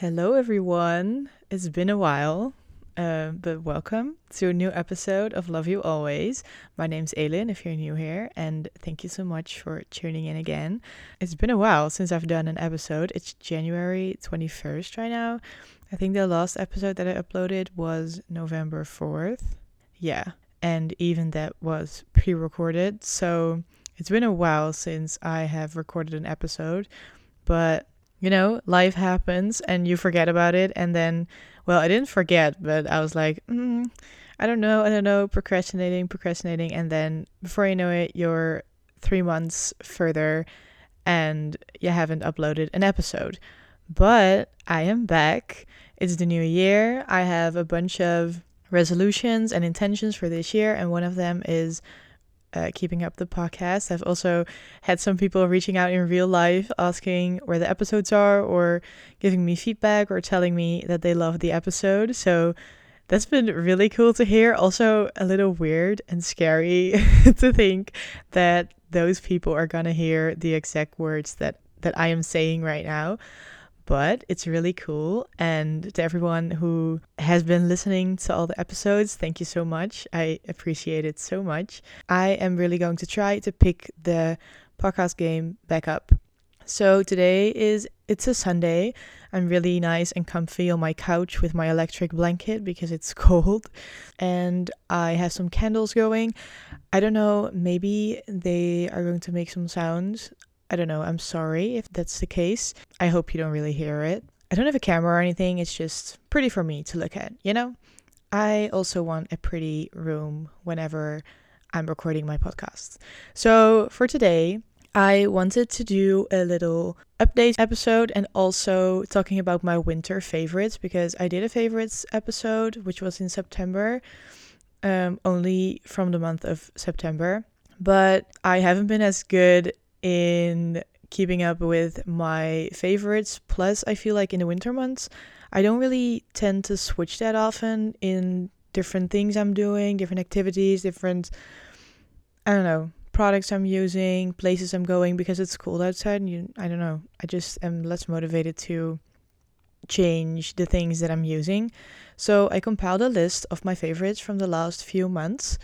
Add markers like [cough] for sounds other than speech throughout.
Hello, everyone. It's been a while, uh, but welcome to a new episode of Love You Always. My name's Elin, if you're new here, and thank you so much for tuning in again. It's been a while since I've done an episode. It's January 21st right now. I think the last episode that I uploaded was November 4th. Yeah, and even that was pre recorded. So it's been a while since I have recorded an episode, but you know, life happens and you forget about it. And then, well, I didn't forget, but I was like, mm, I don't know, I don't know, procrastinating, procrastinating. And then before you know it, you're three months further and you haven't uploaded an episode. But I am back. It's the new year. I have a bunch of resolutions and intentions for this year, and one of them is uh, keeping up the podcast. I've also had some people reaching out in real life asking where the episodes are or giving me feedback or telling me that they love the episode. So that's been really cool to hear. Also, a little weird and scary [laughs] to think that those people are going to hear the exact words that, that I am saying right now but it's really cool. And to everyone who has been listening to all the episodes, thank you so much. I appreciate it so much. I am really going to try to pick the podcast game back up. So today is it's a Sunday. I'm really nice and comfy on my couch with my electric blanket because it's [laughs] cold and I have some candles going. I don't know, maybe they are going to make some sounds. I don't know. I'm sorry if that's the case. I hope you don't really hear it. I don't have a camera or anything. It's just pretty for me to look at, you know? I also want a pretty room whenever I'm recording my podcasts. So for today, I wanted to do a little update episode and also talking about my winter favorites because I did a favorites episode, which was in September, um, only from the month of September. But I haven't been as good in keeping up with my favorites. Plus, I feel like in the winter months, I don't really tend to switch that often in different things I'm doing, different activities, different, I don't know, products I'm using, places I'm going because it's cold outside. And you, I don't know, I just am less motivated to change the things that I'm using. So I compiled a list of my favorites from the last few months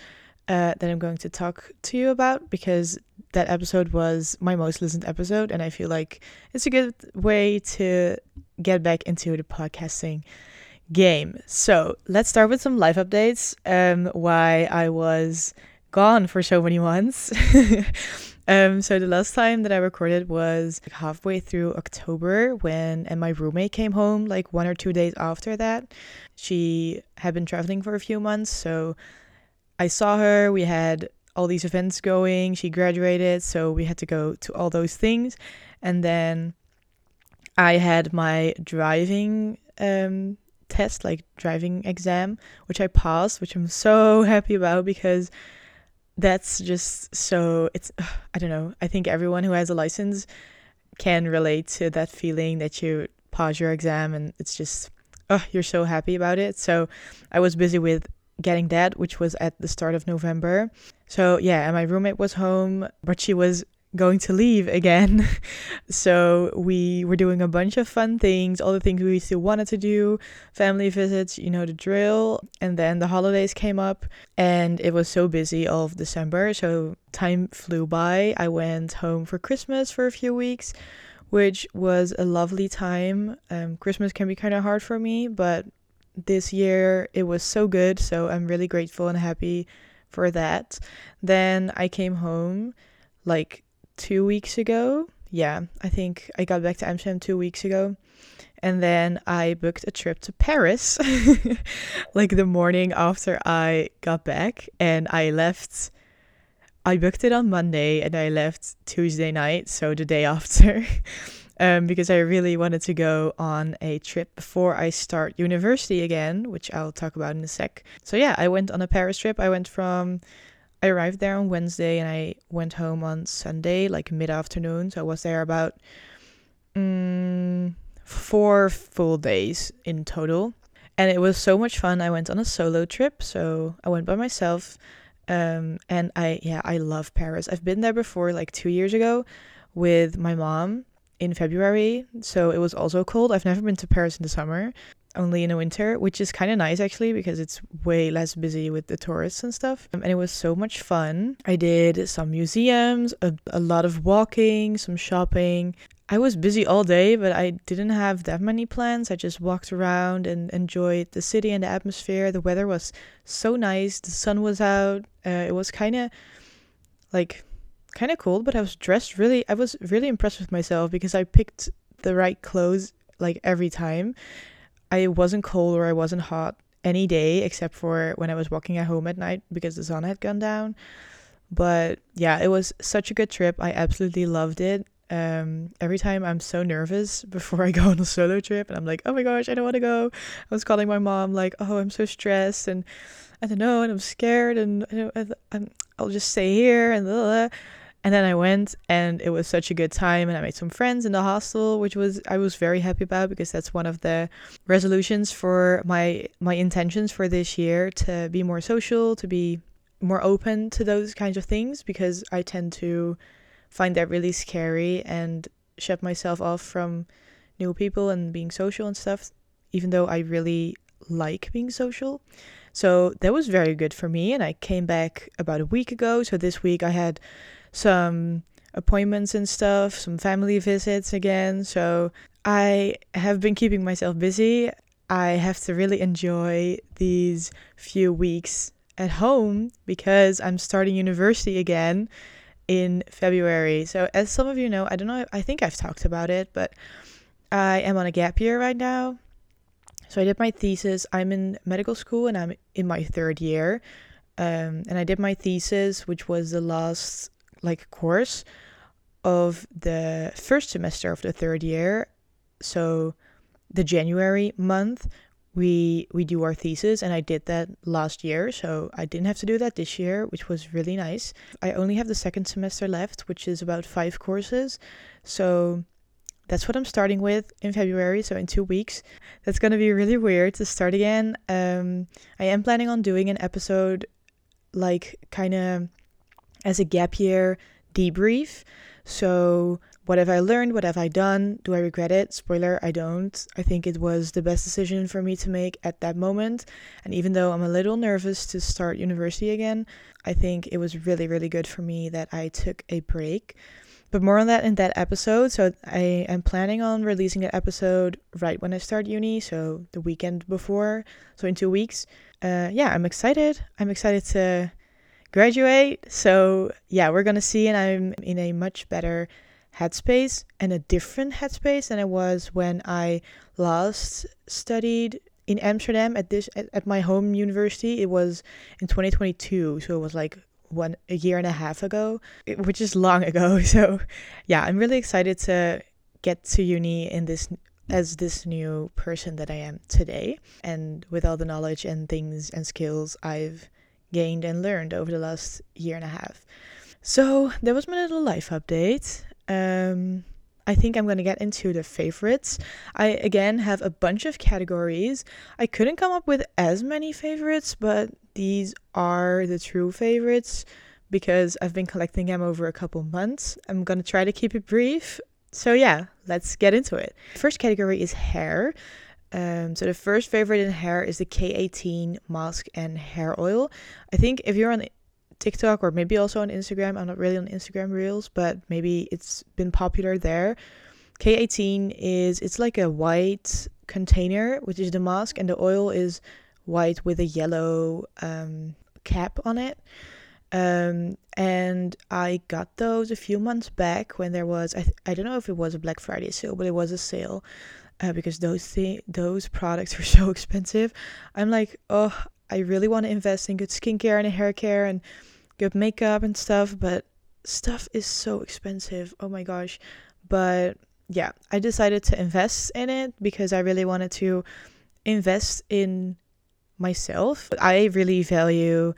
uh, that I'm going to talk to you about because that episode was my most listened episode, and I feel like it's a good way to get back into the podcasting game. So let's start with some life updates. Um, why I was gone for so many months. [laughs] um, so the last time that I recorded was like halfway through October when and my roommate came home like one or two days after that. She had been traveling for a few months, so I saw her. We had all these events going. She graduated, so we had to go to all those things. And then I had my driving um, test, like driving exam, which I passed, which I'm so [laughs] happy about because that's just so it's [sighs] I don't know. I think everyone who has a license can relate to that feeling that you pause your exam and it's just oh, you're so happy about it. So I was busy with getting that, which was at the start of November. So yeah, and my roommate was home, but she was going to leave again. [laughs] so we were doing a bunch of fun things, all the things we still wanted to do, family visits, you know, the drill. And then the holidays came up and it was so busy all of December. So time flew by. I went home for Christmas for a few weeks, which was a lovely time. Um, Christmas can be kind of hard for me, but this year it was so good. So I'm really grateful and happy for that. Then I came home like two weeks ago. Yeah, I think I got back to Amsterdam two weeks ago. And then I booked a trip to Paris [laughs] like the morning after I got back. And I left, I booked it on Monday and I left Tuesday night. So the day [laughs] after um, because I really wanted to go on a trip before I start university again, which I'll talk about in a sec. So, yeah, I went on a Paris trip. I went from, I arrived there on Wednesday and I went home on Sunday, like mid afternoon. So, I was there about um, four full days in total. And it was so much fun. I went on a solo trip. So, I went by myself. Um, and I, yeah, I love Paris. I've been there before, like two years ago with my mom in February, so it was also cold. I've never been to Paris in the summer, only in the winter, which is kind of nice actually because it's way less busy with the tourists and stuff. Um, and it was so much fun. I did some museums, a, a lot of walking, some shopping. I was busy all day, but I didn't have that many plans. I just walked around and enjoyed the city and the atmosphere. The weather was so nice. The sun was out. Uh, it was kind of like kind of cold, but I was dressed really. I was really impressed with myself because I picked the right clothes like every time. I wasn't cold or I wasn't hot any day except for when I was walking at home at night because the sun had gone down. But yeah, it was such a good trip. I absolutely loved it. Um, every time I'm so nervous [laughs] before I go on a solo trip, and I'm like, oh my gosh, I don't want to go. I was calling my mom like, oh, I'm so stressed, and I don't know, and I'm scared, and I will just stay here, and blah, blah. And then I went and it was such a good time and I made some friends in the hostel, which was I was very happy about because that's one of the resolutions for my my intentions for this year to be more social, to be more open to those kinds of things because I tend to find that really scary and shut myself off from new people and being social and stuff even though I really like being social. So that was very good for me and I came back about a week ago. So this week I had some appointments and stuff, some family visits again. So I have been keeping myself busy. I have to really enjoy these few weeks at home because I'm starting university again in February. So, as some of you know, I don't know, I think I've talked about it, but I am on a gap year right now. So, I did my thesis. I'm in medical school and I'm in my third year. Um, and I did my thesis, which was the last like course of the first semester of the third year. So the January month we we do our thesis and I did that last year so I didn't have to do that this year which was really nice. I only have the second semester left which is about 5 courses. So that's what I'm starting with in February so in 2 weeks. That's going to be really weird to start again. Um I am planning on doing an episode like kind of as a gap year debrief. So, what have I learned? What have I done? Do I regret it? Spoiler, I don't. I think it was the best decision for me to make at that moment. And even though I'm a little nervous to start university again, I think it was really, really good for me that I took a break. But more on that in that episode. So, I am planning on releasing that episode right when I start uni, so the weekend before, so in two weeks. Uh, yeah, I'm excited. I'm excited to graduate. So, yeah, we're going to see. And I'm in a much better headspace and a different headspace than I was when I last studied in Amsterdam at this at, my home university. It was in 2022, so it was like one a year and a half ago, which is long ago. [laughs] So, yeah, I'm really excited to get to uni in this as this new person that I am today and with all the knowledge and things and skills I've gained and learned over the last year and a half. So that was my little life update. Um, I think I'm going to get into the favorites. I again have a bunch of categories. I couldn't come up with as many favorites, but these are the true favorites because I've been collecting them over a couple months. I'm going to try to keep it brief. So, yeah, let's get into it. First category is hair. Um, so the first favorite in hair is the K18 mask and hair oil. I think if you're on TikTok or maybe also on Instagram, I'm not really on Instagram Reels, but maybe it's been popular there. K18 is it's like a white container, which is the mask, and the oil is white with a yellow um, cap on it. Um, and I got those a few months back when there was I, th- I don't know if it was a Black Friday sale, but it was a sale uh, because those thi- those products [laughs] are so expensive. I'm like, oh, I really want to invest in good skincare and hair care and good makeup and stuff, but stuff is so expensive. Oh my gosh. But yeah, I decided to invest in it because I really wanted to invest in myself. I really value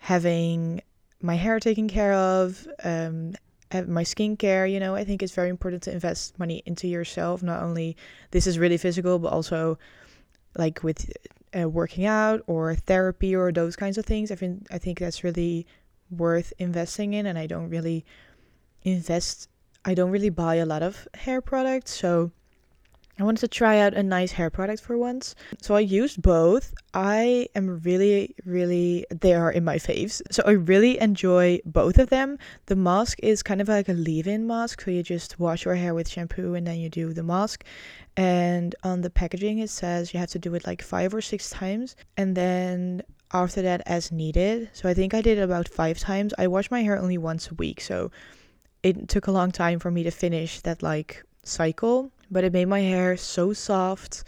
having my hair taken care of, um, my skincare, you know, I think it's very important to invest money into yourself. Not only this is really physical, but also like with uh, working out or therapy or those kinds of things. I think I think that's really worth investing in, and I don't really invest I don't really buy a lot of hair products, so I wanted to try out a nice hair product for once. So I used both. I am really, really, they are in my faves. So I really enjoy both of them. The mask is kind of like a leave in mask. So you just wash your hair with shampoo and then you do the mask. And on the packaging, it says you have to do it like five or six times. And then after that, as needed. So I think I did about five times. I wash my hair only once a week. So it took a long time for me to finish that like cycle but it made my hair so soft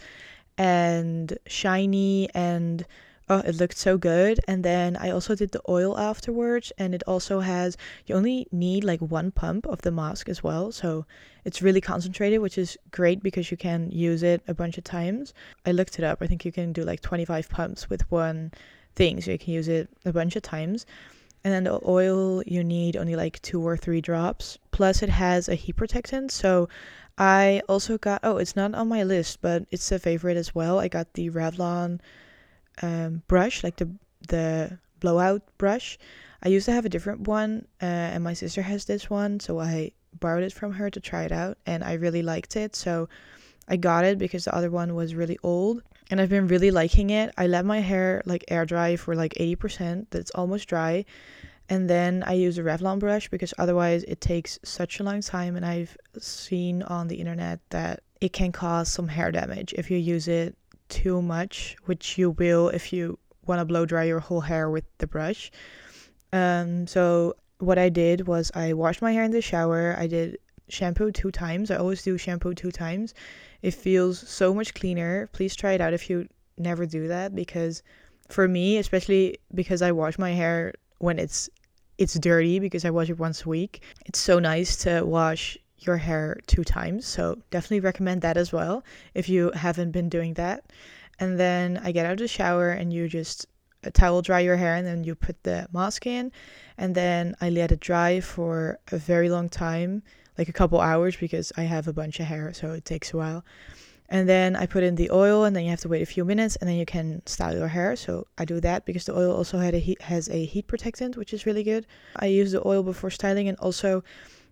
and shiny and oh it looked so good. And then i also did the oil afterwards and it also has you only need like one pump of the mask as well. So it's really concentrated which is great because you can use it a bunch of times. I looked it up. I think you can do like 25 pumps with one thing so you can use it a bunch of times. And then the oil you need only like two or three drops. Plus it has a heat protectant so I also got oh it's not on my list but it's a favorite as well. I got the Revlon um, brush like the the blowout brush. I used to have a different one uh, and my sister has this one so I borrowed it from her to try it out and I really liked it so I got it because the other one was really old and I've been really liking it. I let my hair like air dry for like 80% that's almost dry and then I use a Revlon brush because otherwise it takes such a long time. And I've seen on the internet that it can cause some hair damage if you use it too much, which you will if you want to blow dry your whole hair with the brush. Um, so what I did was I washed my hair in the shower. I did shampoo two times. I always do shampoo two times. It feels so much cleaner. Please try it out if you never do that because for me, especially because I wash my hair when it's it's dirty because I wash it once a week. It's so nice to wash your hair two times. So definitely recommend that as well if you haven't been doing that. And then I get out of the shower and you just a towel dry your hair and then you put the mask in and then I let it dry for a very long time, like a couple hours because I have a bunch of hair so it takes a while and then I put in the oil and then you have to wait a few minutes and then you can style your hair. So I do that because the oil also had a heat, has a heat protectant which is really good. I use the oil before styling and also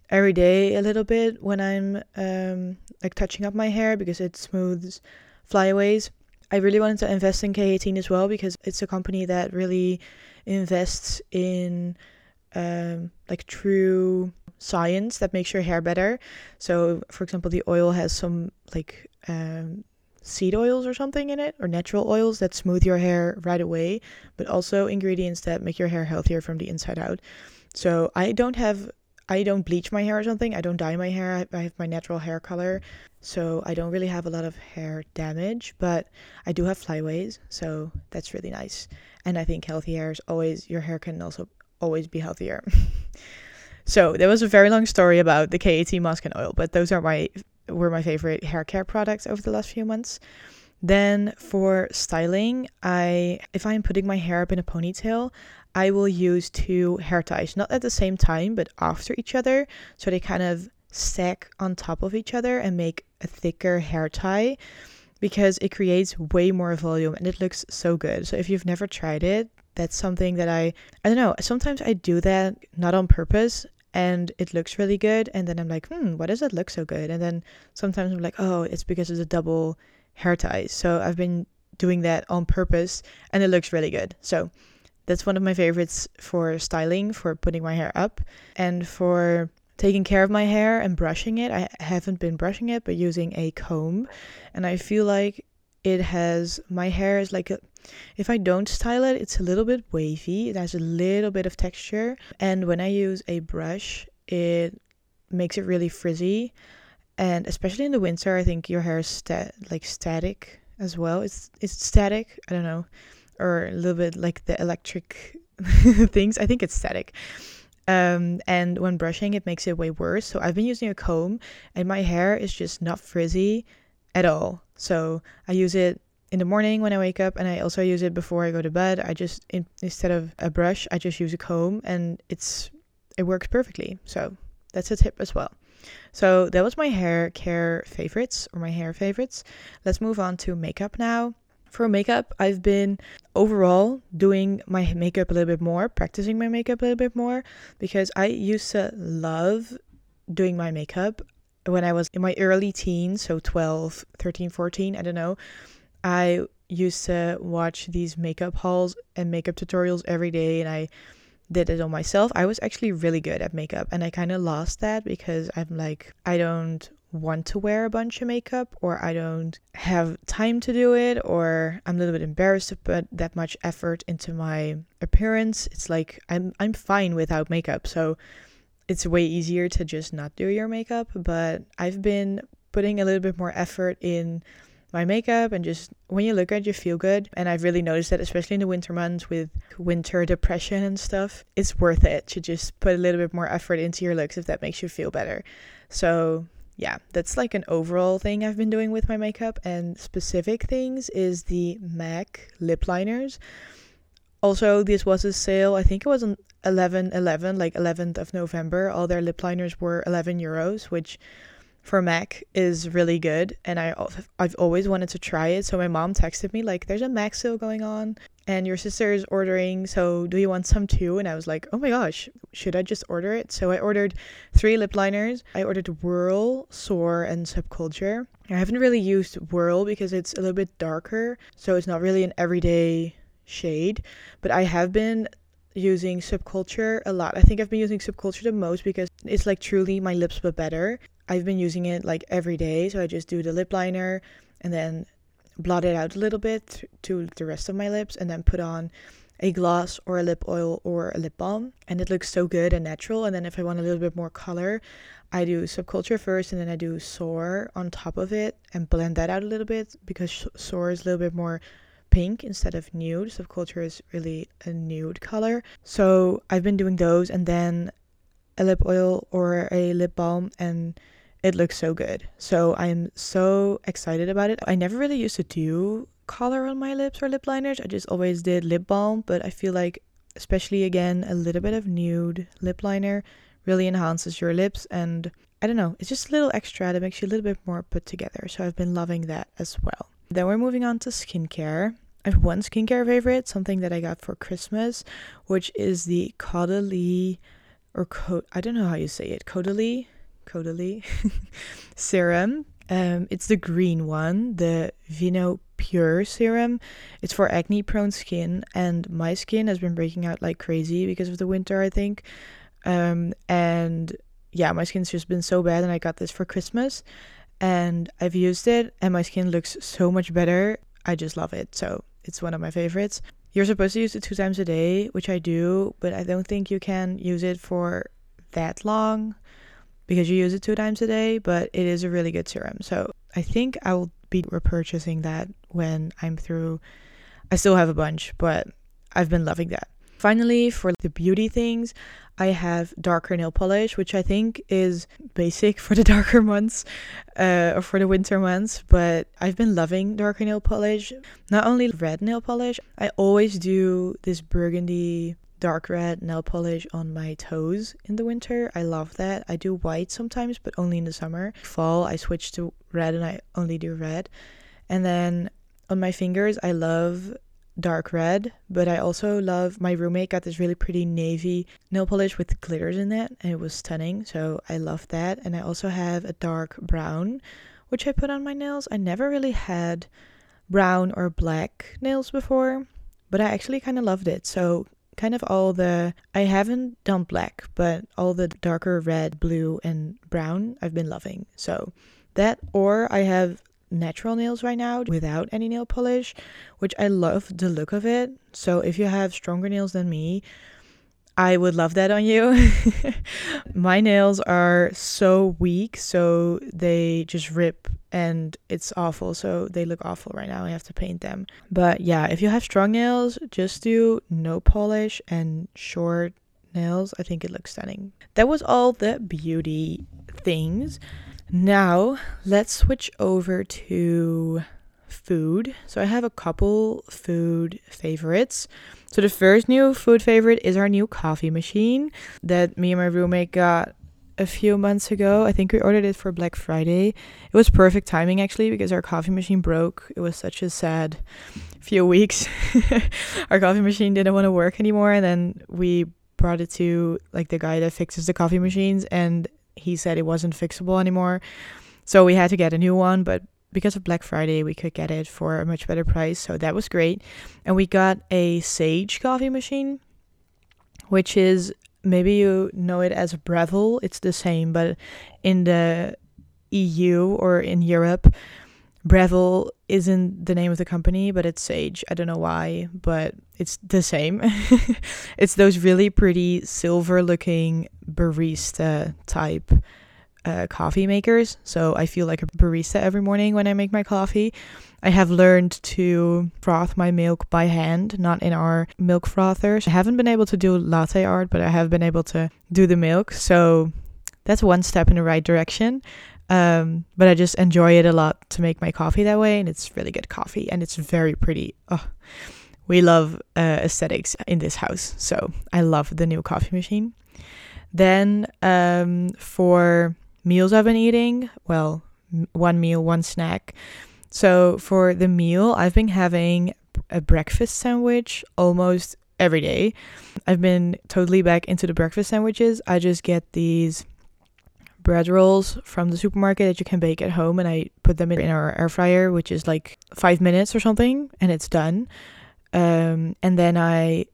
every day a little bit when I'm um, like touching up my hair because it smooths flyaways. I really wanted to invest in K18 as well because it's a company that really invests in um, like true science that makes your hair better. So, for example, the oil has some like um, seed oils or something in it, or natural oils that smooth your hair right away, but also ingredients that make your hair healthier from the inside out. So, I don't have. I don't bleach my hair or something. I don't dye my hair. I have my natural hair color. So I don't really have a lot of hair damage, but I do have flyaways. So that's really nice. And I think healthy hair is always, your hair can also always be healthier. [laughs] so there was a very long story about the K18 mask and oil, but those are my were my favorite hair care products over the last few months. Then for styling, I if I'm putting my hair up in a ponytail, I will use two hair ties, not at the same time, but after each other, so they kind of stack on top of each other and make a thicker hair tie because it creates way more volume and it looks so good. So if you've never tried it, that's something that I I don't know, sometimes I do that not on purpose and it looks really good and then I'm like, "Hmm, why does it look so good?" And then sometimes I'm like, "Oh, it's because of the double hair ties." So I've been doing that on purpose and it looks really good. So that's one of my favorites for styling, for putting my hair up and for taking care of my hair and brushing it. I haven't been brushing it, but using a comb. And I feel like it has my hair is like a, if I don't style it, it's a little bit wavy. It has a little bit of texture. And when I use a brush, it makes it really frizzy. And especially in the winter, I think your hair is sta- like static as well. It's it's static. I don't know, or a little bit like the electric [laughs] things. I think it's static. Um, and when brushing, it makes it way worse. So I've been using a comb, and my hair is just not frizzy at all. So I use it in the morning when I wake up, and I also use it before I go to bed. I just in, instead of a brush, I just use a comb, and it's it works perfectly. So that's a tip as well. So that was my hair care favorites or my hair favorites. Let's move on to makeup now. For makeup, I've been overall doing my makeup a little bit more, practicing my makeup a little bit more because I used to love doing my makeup when I was in my early teens, so 12, 13, 14, I don't know. I used to watch these makeup hauls and makeup tutorials every day and I did it on myself. I was actually really good at makeup and I kind of lost that because I'm like I don't want to wear a bunch of makeup or I don't have time to do it or I'm a little bit embarrassed to put that much effort into my appearance. It's like I'm I'm fine without makeup. So it's way easier to just not do your makeup, but I've been putting a little bit more effort in my makeup and just when you look at it, you feel good. And I've really noticed that, especially in the winter months with winter depression and stuff, it's worth it to just put a little bit more effort into your looks if that makes you feel better. So yeah, that's like an overall thing I've been doing with my makeup. And specific things is the MAC lip liners. Also, this was a sale. I think it was on 11 11, like 11th of November. All their lip liners were 11 euros, which for MAC is really good. And I, I've always wanted to try it. So my mom texted me, like, there's a MAC sale going on and your sister is ordering. So do you want some too? And I was like, oh my gosh, should I just order it? So I ordered three lip liners. I ordered Whirl, Soar, and Subculture. I haven't really used Whirl because it's a little bit darker. So it's not really an everyday shade. But I have been using subculture a lot. I think I've been using subculture the most because it's like truly my lips but better. I've been using it like every day, so I just do the lip liner and then blot it out a little bit to the rest of my lips and then put on a gloss or a lip oil or a lip balm and it looks so good and natural and then if I want a little bit more color I do subculture first and then I do soar on top of it and blend that out a little bit because soar is a little bit more pink instead of nude subculture is really a nude color so I've been doing those and then a lip oil or a lip balm and it looks so good. So I'm so excited about it. I never really used to do color on my lips or lip liners. I just always did lip balm, but I feel like especially again a little bit of nude lip liner really enhances your lips and I don't know, it's just a little extra that makes you a little bit more put together. So I've been loving that as well. Then we're moving on to skincare. I have one skincare favorite, something that I got for Christmas, which is the Caudalie or Co- I don't know how you say it, Caudalie Caudalie [laughs] serum. Um, it's the green one, the Vino Pure serum. It's for acne prone skin, and my skin has been breaking out like crazy because of the winter, I think. Um, and yeah, my skin's just been so bad, and I got this for Christmas, and I've used it, and my skin looks so much better. I just love it. So it's one of my favorites. You're supposed to use it two times a day, which I do, but I don't think you can use it for that long because you use it two times a day, but it is a really good serum. So I think I will be repurchasing that when I'm through. I still have a bunch, but I've been loving that. Finally, for the beauty things, I have darker nail polish, which I think is basic [laughs] for the darker months uh, or for the winter months. But I've been loving darker nail polish. Not only red nail polish, I always do this burgundy dark red nail polish on my toes in the winter. I love that. I do white sometimes, but only in the summer. Fall, I switch to red and I only do red. And then on my fingers, I love dark red, but I also love my roommate got this really pretty navy nail polish with glitters in it, and it was stunning. So I love that. And I also have a dark brown, which I put on my nails. I never really had brown or black nails before, but I actually kind of loved it. So kind of all the I haven't done black, but all the darker red, blue, and brown I've been loving. So that or I have natural nails right now without any nail polish, which I love the look of it. So if you have stronger nails than me, I would love that on you. [laughs] My nails are so weak, so they just rip and it's awful. So they look awful right now. I have to paint them. But yeah, if you have strong nails, just do no polish and short nails. I think it looks stunning. That was all the beauty things. Now, let's switch over to food. So I have a couple food favorites. So the first new food favorite is our new coffee machine that me and my roommate got a few months ago. I think we ordered it for Black Friday. It was perfect timing actually because our coffee machine broke. It was such a sad few weeks. [laughs] our coffee machine didn't want to work anymore and then we brought it to like the guy that fixes the coffee machines and he said it wasn't fixable anymore. So we had to get a new one, but because of Black Friday, we could get it for a much better price. So that was great. And we got a Sage coffee machine, which is maybe you know it as Breville. It's the same, but in the EU or in Europe, Breville isn't the name of the company, but it's Sage. I don't know why, but it's the same. [laughs] it's those really pretty silver looking barista type uh, coffee makers. So I feel like a barista every morning when I make my coffee. I have learned to froth my milk by hand, not in our milk frothers. I haven't been able to do latte art, but I have been able to do the milk. So that's one step in the right direction. Um, but I just enjoy it a lot to make my coffee that way, and it's really good coffee, and it's very pretty. Oh, we love uh, aesthetics in this house, so I love the new coffee machine. Then um, for meals I've been eating, well, one meal, one snack. So for the meal, I've been having a breakfast sandwich almost every day. I've been totally back into the breakfast sandwiches. I just get these bread rolls from the supermarket that you can bake at home and I put them in our air fryer, which is like five minutes or something, and it's done. Um, and then I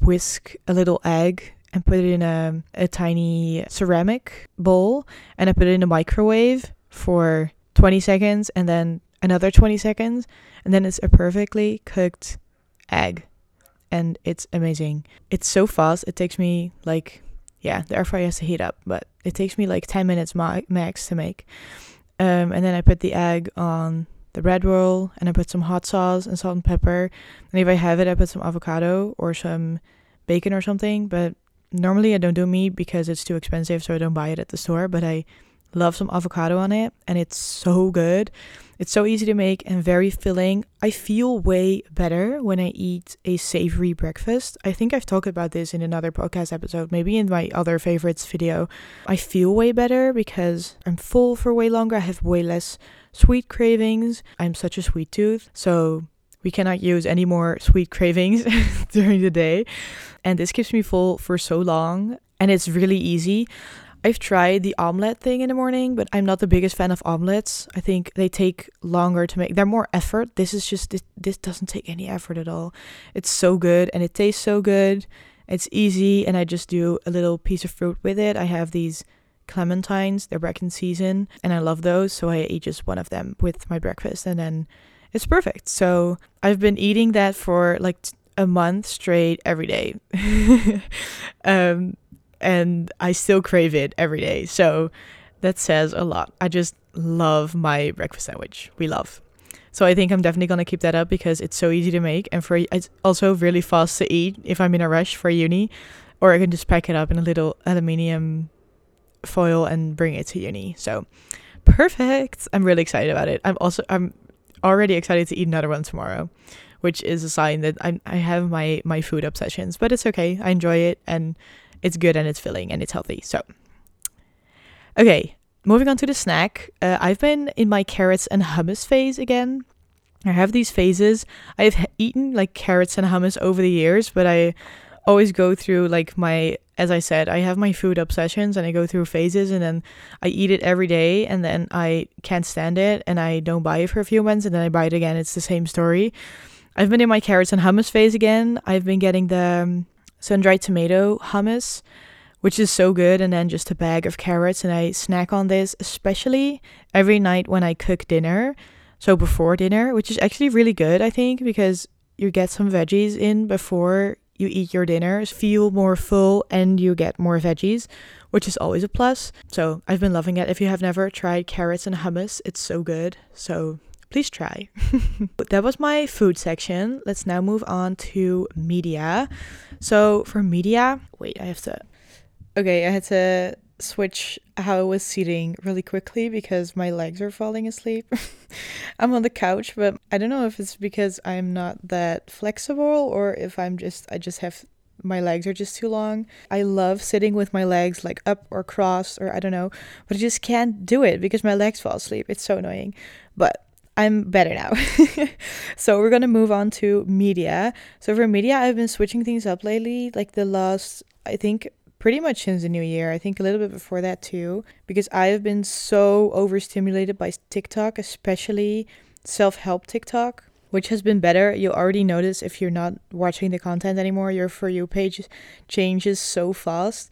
whisk a little egg and put it in a, a tiny ceramic bowl and I put it in a microwave for 20 seconds and then another 20 seconds and then it's a perfectly cooked egg and it's amazing. It's so fast. It takes me like yeah, the air fryer has to heat up, but it takes me like 10 minutes ma- max to make. Um, and then I put the egg on the bread roll and I put some hot sauce and salt and pepper. And if I have it, I put some avocado or some bacon or something. But normally I don't do meat because it's too expensive, so I don't buy it at the store. But I love some avocado on it, and it's so good. It's so easy to make and very filling. I feel way better when I eat a savory breakfast. I think I've talked about this in another podcast episode, maybe in my other favorites video. I feel way better because I'm full for way longer. I have way less sweet cravings. I'm such a sweet tooth, so we cannot use any more sweet cravings [laughs] during the day. And this keeps me full for so long. And it's really easy. I've tried the omelette thing in the morning, but I'm not the biggest fan of omelets. I think they take longer to make. They're more effort. This is just this, this doesn't take any effort at all. It's so good and it tastes so good. It's easy and I just do a little piece of fruit with it. I have these clementines, they're back in season and I love those, so I eat just one of them with my breakfast and then it's perfect. So, I've been eating that for like a month straight every day. [laughs] um and I still crave it every day. So that says a lot. I just love my breakfast sandwich. We love. So I think I'm definitely gonna keep that up because it's so easy to make and for it's also really fast to eat if I'm in a rush for uni, or I can just pack it up in a little aluminium foil and bring it to uni. So perfect. I'm really excited about it. I'm also I'm already excited to eat another one tomorrow, which is a sign that I I have my my food obsessions, but it's okay. I enjoy it and it's good and it's filling and it's healthy. So, okay, moving on to the snack. Uh, I've been in my carrots and hummus phase again. I have these phases. I've eaten like carrots and hummus over the years, but I always go through like my as I said, I have my food obsessions and I go through phases and then I eat it every day and then I can't stand it and I don't buy it for a few months and then I buy it again. It's the same story. I've been in my carrots and hummus phase again. I've been getting the um, sun dried tomato hummus, which is so good, and then just a bag of carrots. And I snack on this, especially every night when I cook dinner. So before dinner, which is actually really good, I think, because you get some veggies in before you eat your dinner, feel more full, and you get more veggies, which is always a plus. So I've been loving it. If you have never tried carrots and hummus, it's so good. So please try. [laughs] that was my food section. Let's now move on to media. So for media, wait, I have to. Okay, I had to switch how I was seating really quickly because my legs are falling asleep. [laughs] I'm on the couch, but I don't know if it's because I'm not that flexible or if I'm just I just have my legs are just too long. I love sitting with my legs like up or crossed or I don't know, but I just can't do it because my legs fall asleep. It's so annoying. But I'm better now. [laughs] so we're gonna move on to media. So for media, I've been switching things up lately. Like the last, I think pretty much since the new year. I think a little bit before that too, because I have been so overstimulated by TikTok, especially self help TikTok, which has been better. You'll already notice if you're not watching the content anymore, your For You page changes so fast.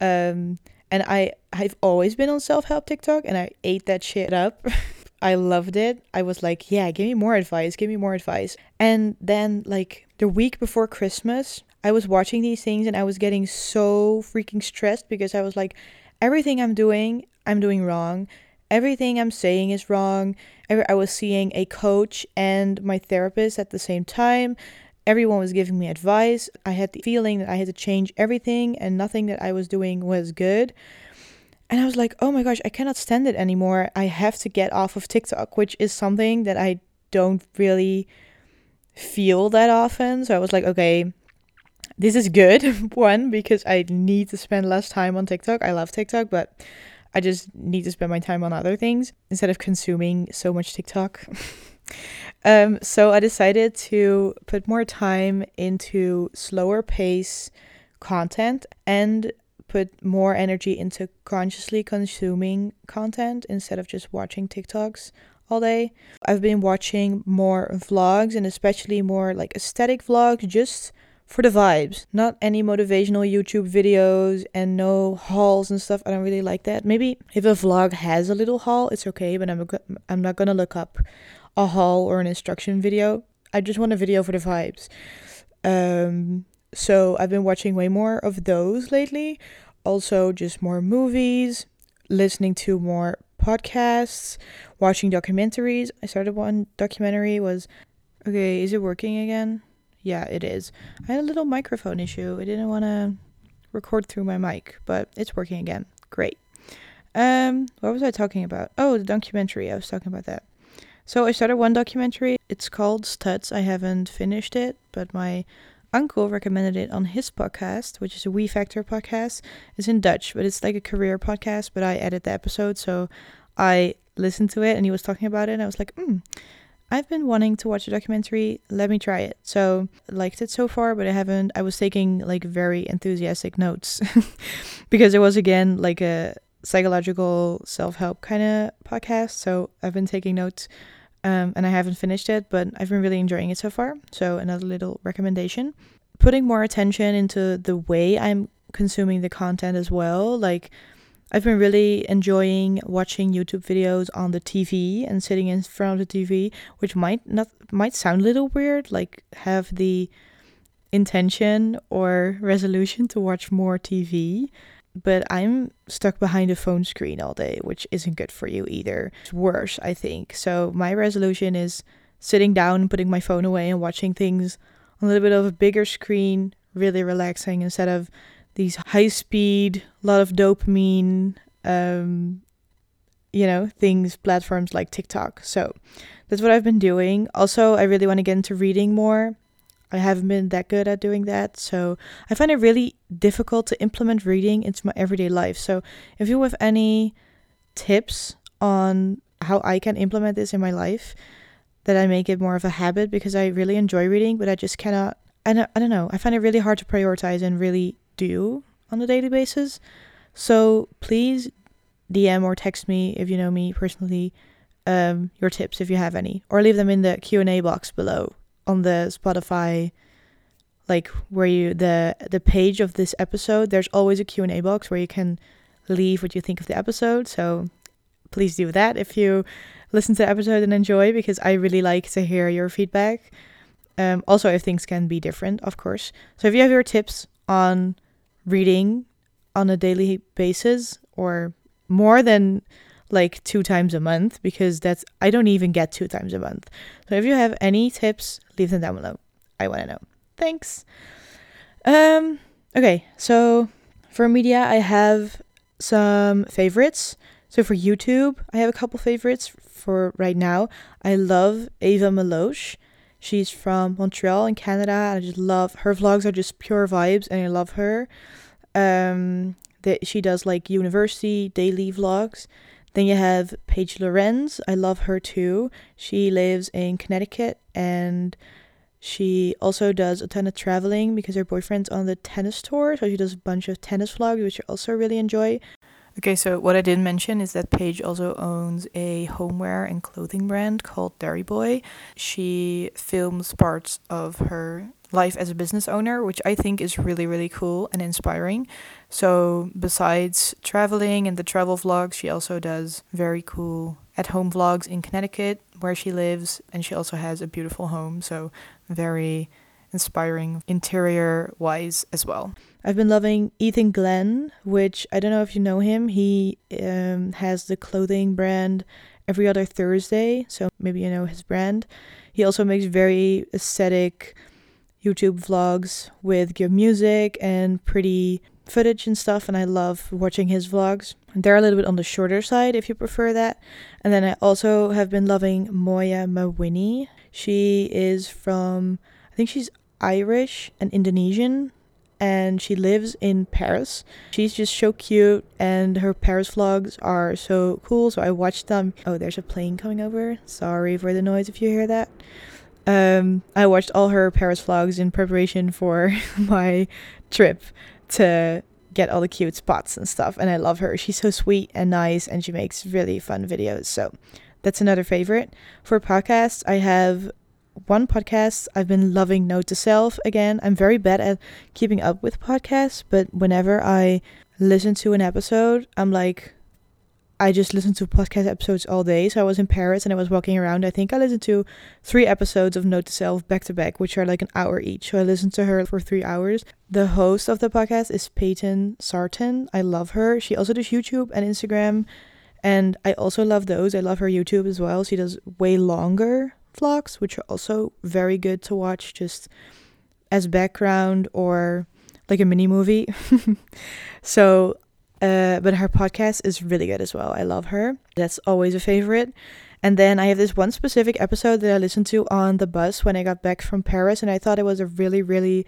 Um, and I, I've always been on self help TikTok and I ate that shit up. [laughs] I loved it. I was like, yeah, give me more advice, give me more advice. And then, like, the week before Christmas, I was watching these things and I was getting so freaking stressed because I was like, everything I'm doing, I'm doing wrong. Everything I'm saying is wrong. I was seeing a coach and my therapist at the same time. Everyone was giving me advice. I had the feeling that I had to change everything and nothing that I was doing was good. And I was like, oh my gosh, I cannot stand it anymore. I have to get off of TikTok, which is something that I don't really feel that often. So I was like, okay, this is good. [laughs] One, because I need to spend less time on TikTok. I love TikTok, but I just need to spend my time on other things instead of consuming so much TikTok. [laughs] um, so I decided to put more time into slower pace content and put more energy into consciously consuming content instead of just watching TikToks all day. I've been watching more vlogs and especially more like aesthetic vlogs just for the vibes. Not any motivational YouTube videos and no hauls and stuff. I don't really like that. Maybe if a vlog has a little haul, it's okay, but I'm I'm not going to look up a haul or an instruction video. I just want a video for the vibes. Um so I've been watching way more of those lately. Also just more movies, listening to more podcasts, watching documentaries. I started one documentary was okay, is it working again? Yeah, it is. I had a little microphone issue. I didn't want to record through my mic, but it's working again. Great. Um, what was I talking about? Oh, the documentary. I was talking about that. So I started one documentary. It's called Studs. I haven't finished it, but my uncle recommended it on his podcast, which is a We Factor podcast. It's in Dutch, but it's like a career podcast. But I edit the episode, so I listened to it, and he was talking about it, and I was like, hmm, I've been wanting to watch a documentary. Let me try it. So liked it so far, but I haven't. I was taking like very enthusiastic notes [laughs] because it was again like a psychological self help kind of podcast. So I've been taking notes, um, and I haven't finished it, but I've been really enjoying it so far. So another little recommendation: putting more attention into the way I'm consuming the content as well, like I've been really enjoying watching YouTube videos on the TV and sitting in front of the TV, which might not might sound a little weird, like have the intention or resolution to watch more TV, but I'm stuck behind a phone screen all day, which isn't good for you either. It's worse, I think. So my resolution is sitting down and putting my phone away and watching things on a little bit of a bigger screen, really relaxing instead of these high speed, lot of dopamine, um, you know, things, platforms like TikTok. So that's what I've been doing. Also, I really want to get into reading more. I haven't been that good at doing that. So I find it really difficult to implement reading into my everyday life. So if you have any tips on how I can implement this in my life, that I make it more of a habit because I really enjoy reading, but I just cannot. I don't, I don't know. I find it really hard to prioritize and really do on a daily basis. So please DM or text me if you know me personally um, your tips if you have any, or leave them in the Q and A box below on the Spotify, like where you the the page of this episode. There's always a Q and A box where you can leave what you think of the episode. So please do that if you listen to the episode and enjoy, because I really like to hear your feedback. Um, also, if things can be different, of course. So if you have your tips on reading on a daily basis or more than like two times a month because that's I don't even get two times a month. So if you have any tips, leave them down below. I want to know. Thanks. Um okay, so for media I have some favorites. So for YouTube, I have a couple favorites for right now. I love Ava Meloche. She's from Montreal in Canada. I just love her vlogs are just pure vibes and I love her. Um that she does like university daily vlogs. Then you have Paige Lorenz. I love her too. She lives in Connecticut and She also does a ton of traveling because her boyfriend's on the tennis tour, so she does a bunch of tennis vlogs, which I also really enjoy. Okay, so what I didn't mention is that Paige also owns a homeware and clothing brand called Dairy Boy. She films parts of her life as a business owner, which I think is really, really cool and inspiring. So, besides traveling and the travel vlogs, she also does very cool at home vlogs in Connecticut, where she lives, and she also has a beautiful home. So, very inspiring interior wise as well. I've been loving Ethan Glenn, which I don't know if you know him. He um, has the clothing brand every other Thursday, so maybe you know his brand. He also makes very aesthetic YouTube vlogs with good music and pretty footage and stuff, and I love watching his vlogs. They're a little bit on the shorter side if you prefer that. And then I also have been loving Moya Mawhinney. She is from, I think she's Irish and Indonesian, and she lives in Paris. She's just so cute, and her Paris vlogs are so cool. So I watched them. Oh, there's a plane coming over. Sorry for the noise if you hear that. Um, I watched all her Paris vlogs in preparation for [laughs] my trip to get all the cute spots and stuff. And I love her. She's so sweet and nice, and she makes really fun videos. So that's another favorite. For podcasts, I have one podcast I've been loving Note to Self again. I'm very bad at keeping up with podcasts, but whenever I listen to an episode, I'm like, I just listened to podcast episodes all day. So I was in Paris and I was walking around. I think I listened to three episodes of Note to Self back to back, which are like an hour each. So I listened to her for three hours. The host of the podcast is Peyton Sartain. I love her. She also does YouTube and Instagram. And I also love those. I love her YouTube as well. She does way longer vlogs, which are also very good to watch just as background or like a mini movie. [laughs] so uh, but her podcast is really good as well. I love her. That's always a favorite. And then I have this one specific episode that I listened to on the bus when I got back from Paris, and I thought it was a really, really,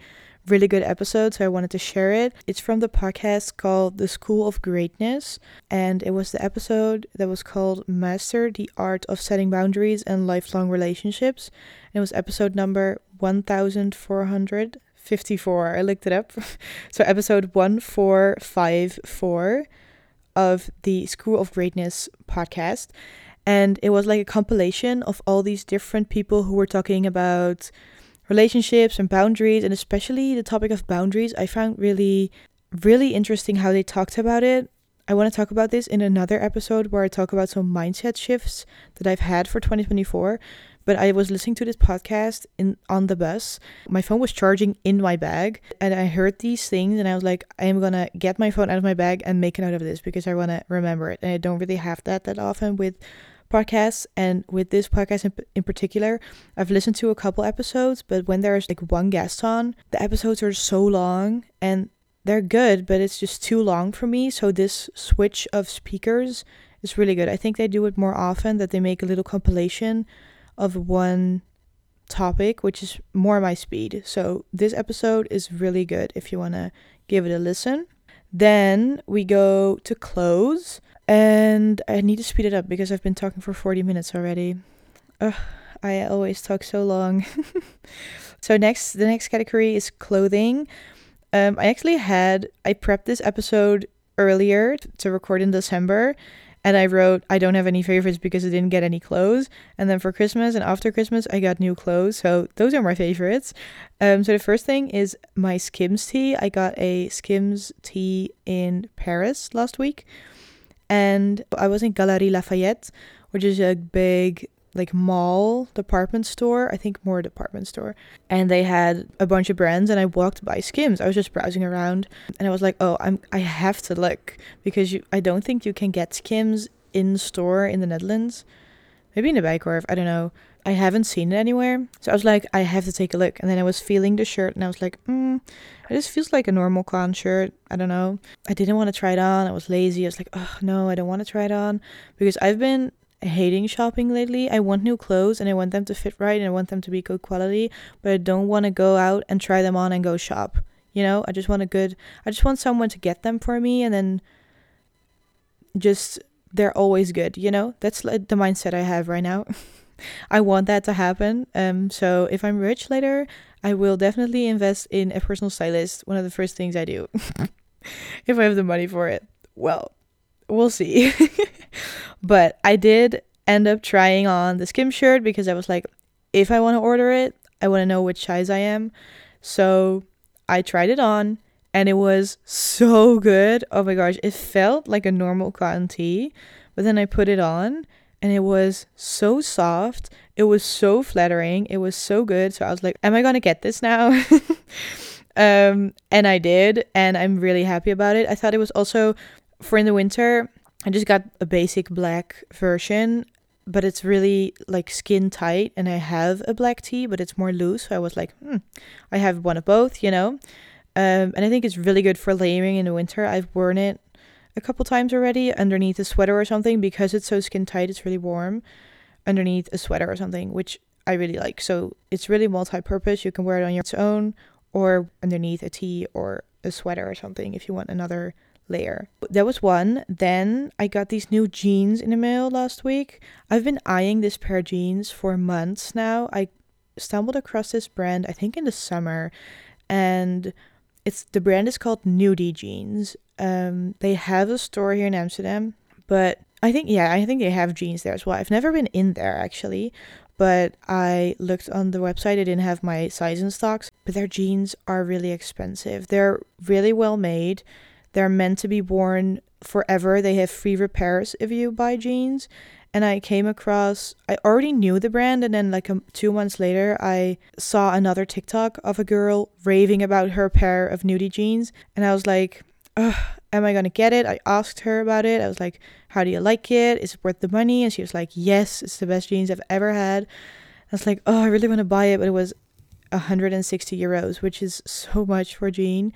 really good episode, so I wanted to share it. It's from the podcast called The School of Greatness, and it was the episode that was called Master the Art of Setting Boundaries and Lifelong Relationships. And it was episode number 1400 54. I looked it up. [laughs] so, episode 1454 of the School of Greatness podcast. And it was like a compilation of all these different people who were talking about relationships and boundaries, and especially the topic of boundaries. I found really, really interesting how they talked about it. I want to talk about this in another episode where I talk about some mindset shifts that I've had for 2024 but I was listening to this podcast in on the bus. My phone was charging in my bag, and I heard these things, and I was like, I am gonna get my phone out of my bag and make a note of this because I want to remember it, and I don't really have that that often with podcasts and with this podcast in, in particular i've listened to a couple episodes but when there's like one guest on the episodes are so long and they're good but it's just too long for me. So this switch of speakers is really good. I think they do it more often that they make a little compilation of one topic, which is more my speed. So this episode is really good if you want to give it a listen. Then we go to clothes, and I need to speed it up because I've been talking for 40 minutes already. Ugh, I always talk so long. [laughs] so next, the next category is clothing. Um, I actually had I prepped this episode earlier to record in December, and I wrote, I don't have any favorites because I didn't get any clothes. And then for Christmas and after Christmas, I got new clothes. So those are my favorites. Um, so the first thing is my Skims tee. I got a Skims tee in Paris last week. And I was in Galeries Lafayette, which is a big like mall department store i think more department store and they had a bunch of brands and i walked by skims. I was just browsing around and i was like oh i'm i have to look because you i don't think you can get skims in store in the netherlands. Maybe in the Bijenkorf i don't know. I haven't seen it anywhere. So i was like i have to take a look. And then i was feeling the shirt and i was like mm, it just feels like a normal clown shirt. I don't know. I didn't want to try it on. I was lazy. I was like oh no i don't want to try it on. Because i've been hating shopping lately. I want new clothes and I want them to fit right and I want them to be good quality, but I don't want to go out and try them on and go shop. You know, I just want a good I just want someone to get them for me and then just they're always good, you know? That's like the mindset I have right now. [laughs] I want that to happen. Um, so if I'm rich later, I will definitely invest in a personal stylist. One of the first things I do, [laughs] if I have the money for it. Well, we'll see. [laughs] but I did end up trying on the skim shirt because I was like, if I want to order it, I want to know which size I am. So I tried it on and it was so good. Oh my gosh, it felt like a normal cotton tee, but then I put it on and it was so soft. It was so flattering. It was so good. So I was like, am I going to get this now? [laughs] um and I did and I'm really happy about it. I thought it was also for in the winter. I just got a basic black version but it's really like skin tight and I have a black tee but it's more loose so I was like hmm, I have one of both you know? Um, and I think it's really good for layering in the winter. I've worn it a couple times already underneath a sweater or something because it's so skin tight it's really warm underneath a sweater or something which I really like. So it's really multi-purpose. You can wear it on your own or underneath a tee or a sweater or something if you want another layer. That was one. Then I got these new jeans in the mail last week. I've been eyeing this pair of jeans for months now. I stumbled across this brand I think in the summer and it's the brand is called Nudie Jeans. Um they have a store here in Amsterdam, but I think yeah, I think they have jeans there as well. I've never been in there actually, but I looked on the website. They didn't have my size in stocks, but their jeans are really expensive. They're really well made. They're meant to be worn forever. They have free repairs if you buy jeans. And I came across, I already knew the brand, and then like um, two months later, I saw another TikTok of a girl raving about her pair of nudie jeans. And I was like, Ugh, am I gonna get it? I asked her about it. I was like, how do you like it? Is it worth the money? And she was like, yes, it's the best jeans I've ever had. I was like, oh, I really want to buy it, but it was 160 euros, which is so much for a jean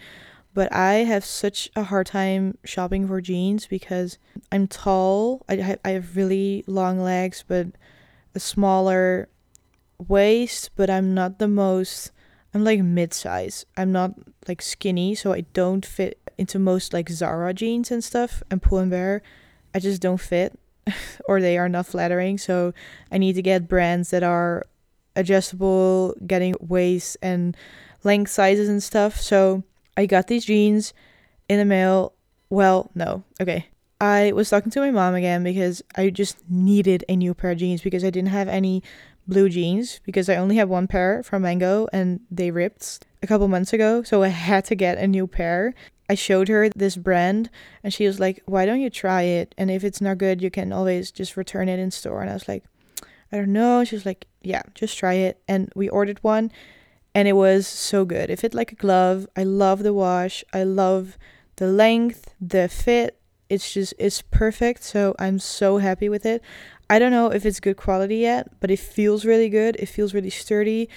but I have such a hard time shopping for jeans because I'm tall. I I have really long legs, but a smaller waist, but I'm not the most I'm like mid-size. I'm not like skinny, so I don't fit into most like Zara jeans and stuff and Pull and Bear. I just don't fit [laughs] or they are not flattering, so I need to get brands that are adjustable, getting waist and length sizes and stuff. So I got these jeans in the mail. Well, no. Okay. I was talking to my mom again because I just needed a new pair of jeans because I didn't have any blue jeans because I only have one pair from Mango and they ripped a couple months ago. So I had to get a new pair. I showed her this brand and she was like, Why don't you try it? And if it's not good, you can always just return it in store. And I was like, I don't know. She was like, Yeah, just try it. And we ordered one and it was so good. It fit like a glove. I love the wash. I love the length, the fit. It's just it's perfect. So I'm so happy with it. I don't know if it's good quality yet, but it feels really good. It feels really sturdy.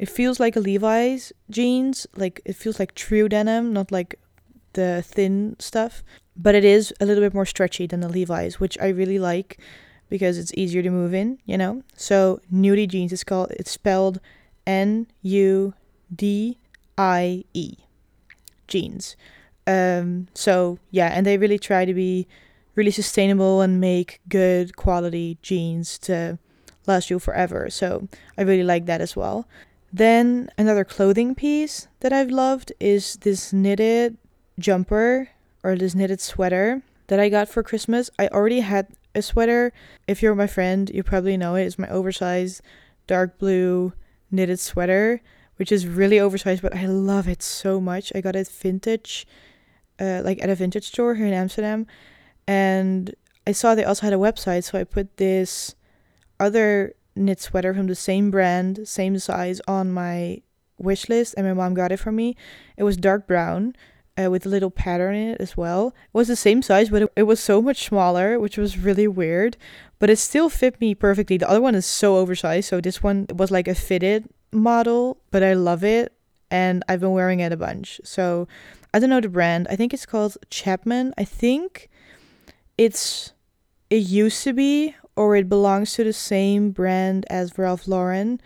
It feels like a Levi's jeans. Like it feels like true denim, not like the thin stuff. But it is a little bit more stretchy than the Levi's, which I really like because it's easier to move in, you know? So Nudie jeans is called it's spelled N U D I E jeans. Um, so yeah, and they really try to be really sustainable and make good quality jeans to last you forever. So I really like that as well. Then another clothing piece that I've loved is this knitted jumper or this knitted sweater that I got for Christmas. I already had a sweater. If you're my friend, you probably know it. It's my oversized dark blue knitted sweater, which is really oversized, but I love it so much. I got it vintage, uh, like at a vintage store here in Amsterdam, and I saw they also had a website, so I put this other knit sweater from the same brand, same size on my wish list, and my mom got it for me. It was dark brown. Uh, with a little pattern in it as well. It was the same size, but it, it was so much smaller, which was really weird but it still fit me perfectly. The other one is so oversized, so this one was like a fitted model, but I love it and I've been wearing it a bunch. So I don't know the brand. I think it's called Chapman. I think it's it used to be or it belongs to the same brand as Ralph Lauren,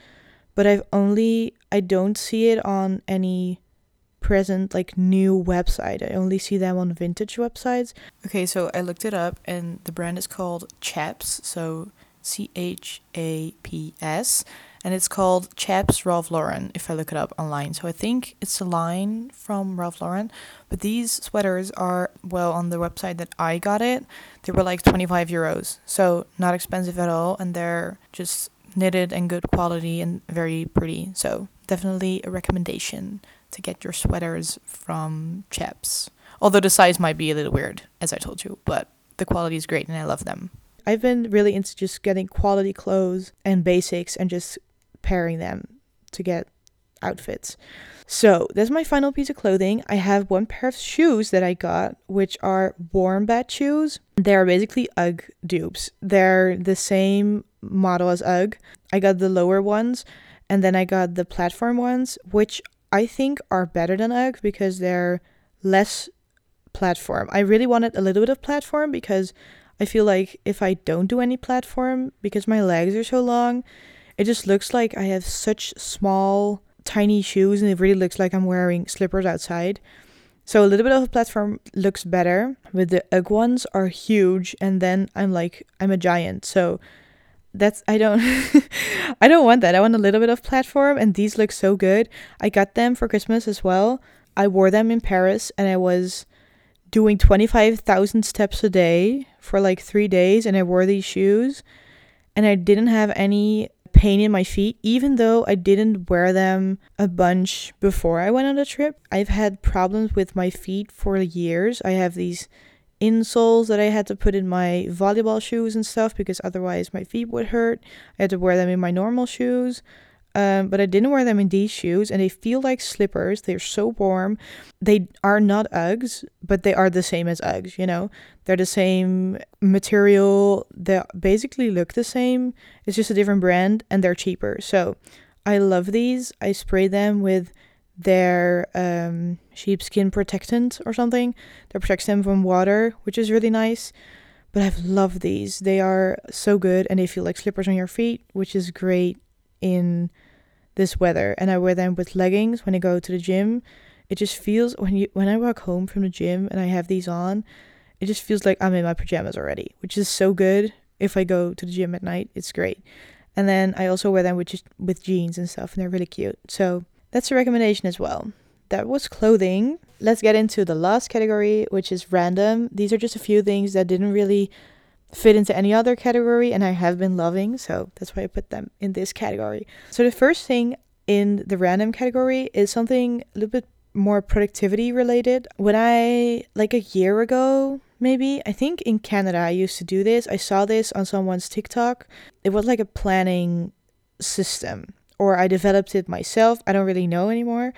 but I've only I don't see it on any present like new website. I only see them on vintage websites. Okay, so I looked it up and the brand is called Chaps, so C H A P S. And it's called Chaps Ralph Lauren if I look it up online. So I think it's a line from Ralph Lauren. But these sweaters are, well, on the website that I got it, they were like 25 euros. So not expensive at all. And they're just knitted and good quality and very pretty. So definitely a recommendation to get your sweaters from Chaps. Although the size might be a little weird, as I told you, but the quality is great and I love them. I've been really into just getting quality clothes and basics and just pairing them to get outfits. So, that's my final piece of clothing. I have one pair of shoes that I got, which are Warmbat shoes. They're basically UGG dupes. They're the same model as UGG. I got the lower ones, and then I got the platform ones, which I think are better than UGG because they're less platform. I really wanted a little bit of platform because I feel like if I don't do any platform, because my legs are so long, it just looks like I have such small, tiny shoes and it really looks like I'm wearing slippers outside. So a little bit of a platform looks better, but the UGG ones are huge and then I'm like I'm a giant. So that's I don't [laughs] I don't want that. I want a little bit of platform and these look so good. I got them for Christmas as well. I wore them in Paris and I was doing 25,000 steps a day for like 3 days and I wore these shoes and I didn't have any pain in my feet even though I didn't wear them a bunch before I went on the trip. I've had problems with my feet for years. I have these insoles that I had to put in my volleyball shoes and stuff because otherwise my feet would hurt. I had to wear them in my normal shoes. Um, but I didn't wear them in these shoes, and they feel like slippers. They're so warm. They are not Uggs, but they are the same as Uggs. You know, they're the same material. They basically look the same. It's just a different brand, and they're cheaper. So I love these. I spray them with their um, sheepskin protectant or something that protects them from water, which is really nice. But I've loved these. They are so good and they feel like slippers on your feet, which is great in this weather. And I wear them with leggings when I go to the gym. It just feels when you when I walk home from the gym and I have these on, it just feels like I'm in my pajamas already, which is so good. If I go to the gym at night, it's great. And then I also wear them with just with jeans and stuff, and they're really cute. So that's a recommendation as well. That was clothing. Let's get into the last category, which is random. These are just a few things that didn't really fit into any other category and I have been loving, so that's why I put them in this category. So the first thing in the random category is something a little bit more productivity related. When I like a year ago, maybe, I think in Canada I used to do this. I saw this on someone's TikTok. It was like a planning system or I developed it myself. I don't really know anymore.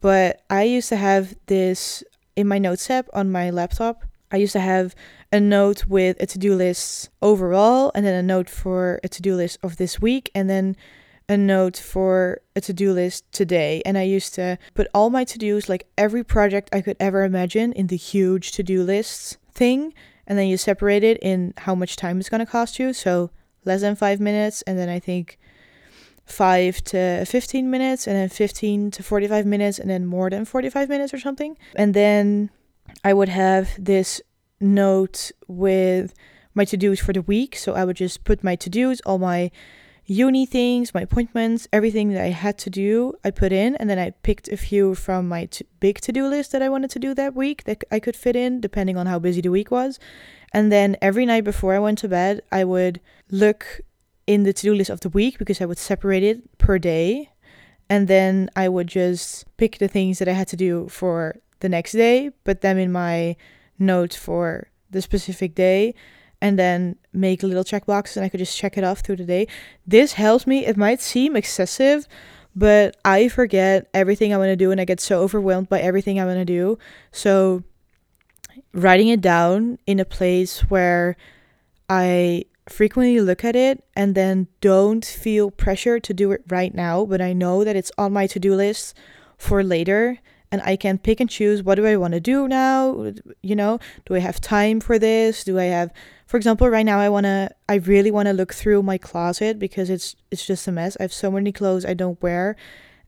But I used to have this in my notes app on my laptop. I used to have a note with a to do list overall, and then a note for a to do list of this week, and then a note for a to do list today. And I used to put all my to dos, like every project I could ever imagine, in the huge to do lists thing. And then you separate it in how much time it's going to cost you. So less than five minutes. And then I think 5 to 15 minutes and then 15 to 45 minutes and then more than 45 minutes or something. And then I would have this note with my to dos for the week. So I would just put my to dos, all my uni things, my appointments, everything that I had to do, I put in. And then I picked a few from my t- big to do list that I wanted to do that week that I could fit in, depending on how busy the week was. And then every night before I went to bed, I would look in the to do list of the week because I would separate it per day. And then I would just pick the things that I had to do for the next day, put them in my notes for the specific day, and then make a little check boxes and I could just check it off through the day. This helps me. It might seem excessive, but I forget everything I want to do and I get so overwhelmed by everything I want to do. So writing it down in a place where I frequently look at it and then don't feel pressure to do it right now, but I know that it's on my to do list for later and I can pick and choose what do I want to do now? You know, do I have time for this? Do I have for example, right now I want to I really want to look through my closet because it's it's just a mess. I have so many clothes I don't wear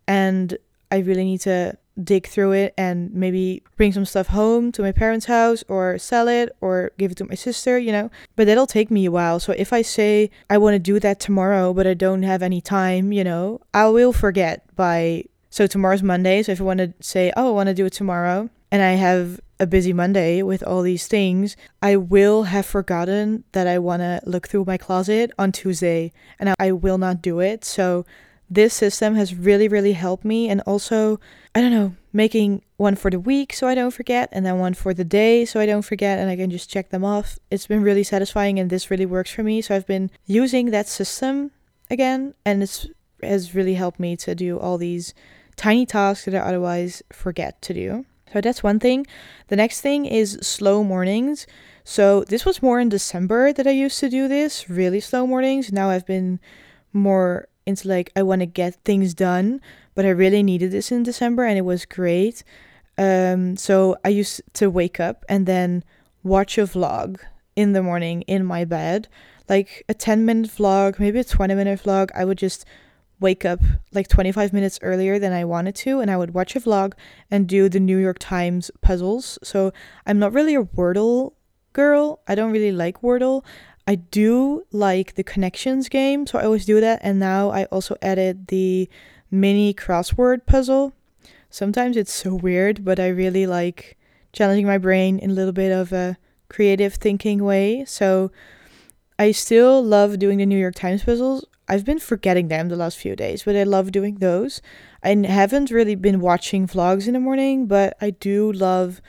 and I really need to dig through it and maybe bring some stuff home to my parents' house or sell it or give it to my sister, you know. But that'll take me a while. So if I say I want to do that tomorrow, but I don't have any time, you know, I will forget by. So tomorrow's Monday. So if I want to say, oh, I want to do it tomorrow, and I have a busy Monday with all these things, I will have forgotten that I want to look through my closet on Tuesday and I will not do it. So this system has really, really helped me. And also, I don't know, making one for the week so I don't forget, and then one for the day so I don't forget, and I can just check them off. It's been really satisfying, and this really works for me. So I've been using that system again, and it's has really helped me to do all these tiny tasks that I otherwise forget to do. So that's one thing. The next thing is slow mornings. So this was more in December that I used to do this, really slow mornings. Now I've been more into like I want to get things done, but I really needed this in December and it was great. Um, so I used to wake up and then watch a vlog in the morning in my bed, like a 10 minute vlog, maybe a 20 minute vlog. I would just wake up like 25 minutes earlier than I wanted to, and I would watch a vlog and do the New York Times puzzles. So I'm not really a Wordle girl. I don't really like Wordle. I do like the connections game, so I always do that. And now I also added the mini crossword puzzle. Sometimes it's so weird, but I really like challenging my brain in a little bit of a creative thinking way. So I still love doing the New York Times puzzles. I've been forgetting them the last few days, but I love doing those. I haven't really been watching vlogs in the morning, but I do love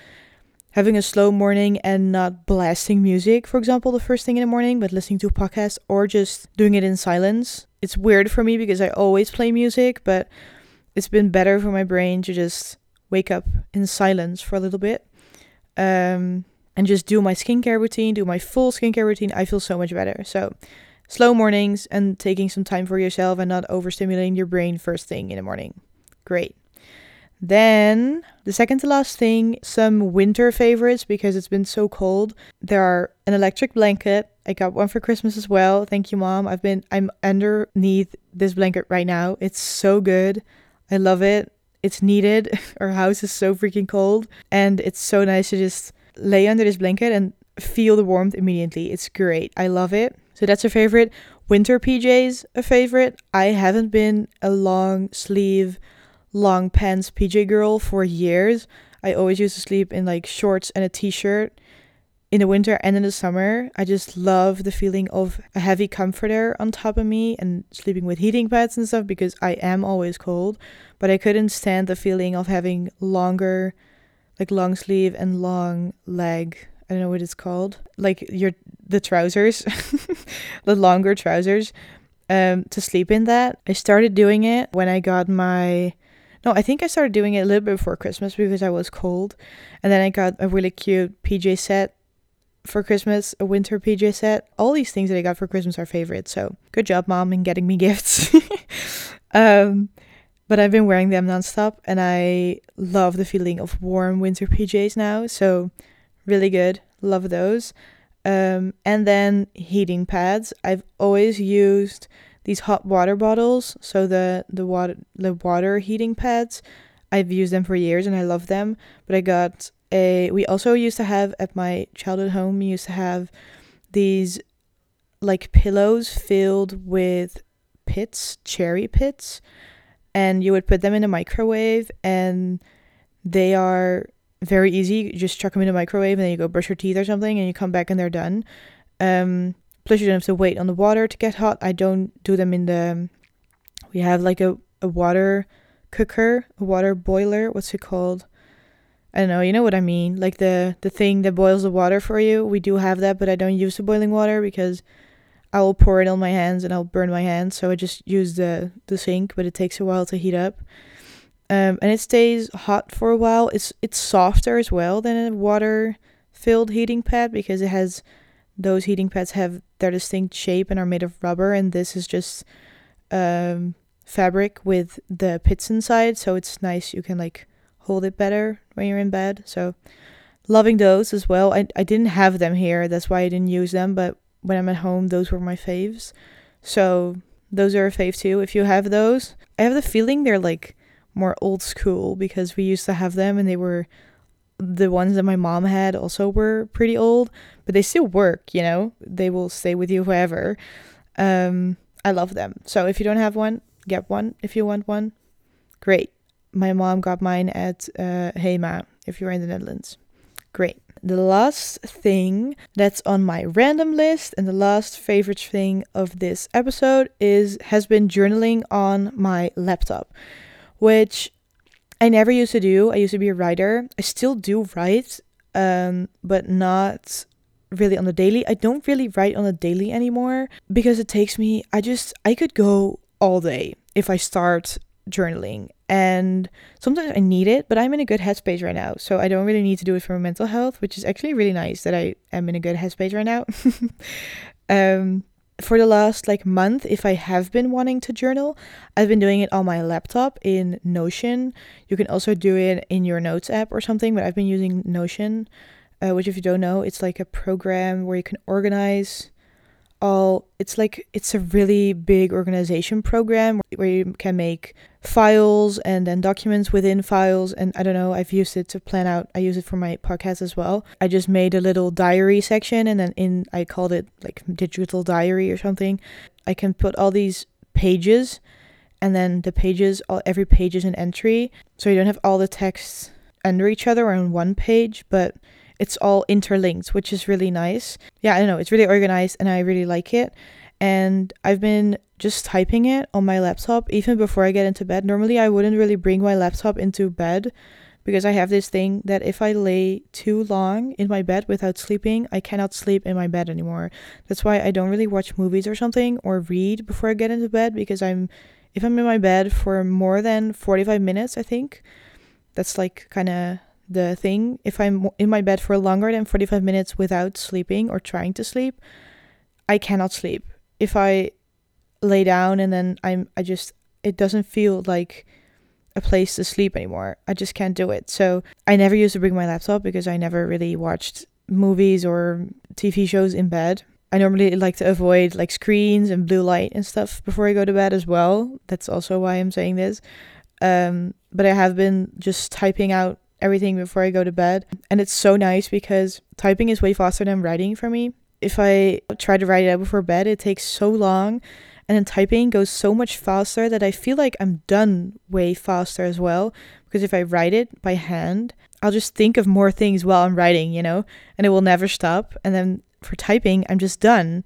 having a slow morning and not blasting music, for example, the first thing in the morning, but listening to a podcast or just doing it in silence. It's weird for me because I always play music, but it's been better for my brain to just wake up in silence for a little bit. Um, and just do my skincare routine, do my full skincare routine, I feel so much better. So, slow mornings and taking some time for yourself and not overstimulating your brain first thing in the morning. Great. Then, the second to last thing, some winter favorites because it's been so cold. There are an electric blanket. I got one for Christmas as well. Thank you, mom. I've been I'm underneath this blanket right now. It's so good. I love it. It's needed. [laughs] Our house is so freaking cold and it's so nice to just lay under this blanket and feel the warmth immediately. It's great. I love it. So that's a favorite. Winter PJs, a favorite. I haven't been a long sleeve long pants PJ girl for years. I always used to sleep in like shorts and a t-shirt in the winter and in the summer. I just love the feeling of a heavy comforter on top of me and sleeping with heating pads and stuff because I am always cold, but I couldn't stand the feeling of having longer like long sleeve and long leg. I don't know what it's called. Like your the trousers, [laughs] the longer trousers um to sleep in that. I started doing it when I got my no, I think I started doing it a little bit before Christmas because I was cold. And then I got a really cute PJ set for Christmas, a winter PJ set. All these things that I got for Christmas are favorites. So good job, mom, in getting me [laughs] gifts. um, but I've been wearing them nonstop and I love the feeling of warm winter PJs now. So really good. Love those. Um, and then heating pads. I've always used these hot water bottles. So the the water the water heating pads. I've used them for years and I love them. But I got a. We also used to have at my childhood home. We used to have these like pillows filled with pits, cherry pits, and you would put them in a microwave, and they are very easy. You just chuck them in the microwave, and then you go brush your teeth or something, and you come back and they're done. Um, Plus, you don't have to wait on the water to get hot. I don't do them in the. We have like a, a water cooker, a water boiler. What's it called? I don't know. You know what I mean? Like the the thing that boils the water for you. We do have that, but I don't use the boiling water because I will pour it on my hands and I'll burn my hands. So I just use the the sink, but it takes a while to heat up. Um, and it stays hot for a while. It's it's softer as well than a water filled heating pad because it has those heating pads have their distinct shape and are made of rubber, and this is just um, fabric with the pits inside, so it's nice. You can like hold it better when you're in bed. So loving those as well. I I didn't have them here, that's why I didn't use them. But when I'm at home, those were my faves. So those are a fave too. If you have those, I have the feeling they're like more old school because we used to have them and they were the ones that my mom had also were pretty old, but they still work, you know? They will stay with you forever. Um, I love them. So if you don't have one, get one if you want one. Great. My mom got mine at uh, Hema if you're in the Netherlands. Great. The last thing that's on my random list and the last favorite thing of this episode is has been journaling on my laptop, which I never used to do. I used to be a writer. I still do write, um, but not really on the daily. I don't really write on a daily anymore because it takes me I just I could go all day if I start journaling and sometimes I need it, but I'm in a good headspace right now. So I don't really need to do it for my mental health, which is actually really nice that I am in a good headspace right now. [laughs] um, for the last like month, if I have been wanting to journal, I've been doing it on my laptop in Notion. You can also do it in your notes app or something, but I've been using Notion, uh, which if you don't know, it's like a program where you can organize all it's like it's a really big organization program where you can make files and then documents within files. And I don't know I've used it to plan out I use it for my podcast as well. I just made a little diary section and then in I called it like digital diary or something. I can put all these pages and then the pages all every page is an entry. So you don't have all the texts under each other on one page but it's all interlinked, which is really nice. Yeah, I don't know, it's really organized and I really like it. And I've been just typing it on my laptop even before I get into bed. Normally, I wouldn't really bring my laptop into bed because I have this thing that if I lay too long in my bed without sleeping, I cannot sleep in my bed anymore. That's why I don't really watch movies or something or read before I get into bed because I'm if I'm in my bed for more than 45 minutes, I think that's like kind of the thing. If I'm in my bed for longer than 45 minutes without sleeping or trying to sleep, I cannot sleep. If I lay down and then I'm I just it doesn't feel like a place to sleep anymore. I just can't do it. So I never used to bring my laptop because I never really watched movies or TV shows in bed. I normally like to avoid like screens and blue light and stuff before I go to bed as well. That's also why I'm saying this. Um, but I have been just typing out everything before I go to bed. And it's so nice because typing is way faster than writing for me. If I try to write it out before bed, it takes so long. And then typing goes so much faster that I feel like I'm done way faster as well. Because if I write it by hand, I'll just think of more things while I'm writing, you know, and it will never stop. And then for typing, I'm just done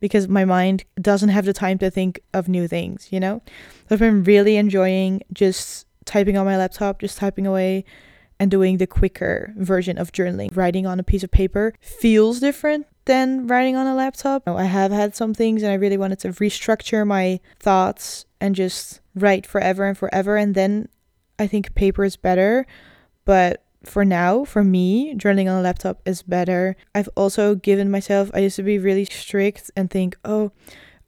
because my mind doesn't have the time to think of new things, you know? So I've been really enjoying just typing on my laptop, just typing away and doing the quicker version of journaling. Writing on a piece of paper feels different than writing on a laptop. I have had some things and I really wanted to restructure my thoughts and just write forever and forever. And then I think paper is better. But for now, for me, journaling on a laptop is better. I've also given myself, I used to be really strict and think, oh,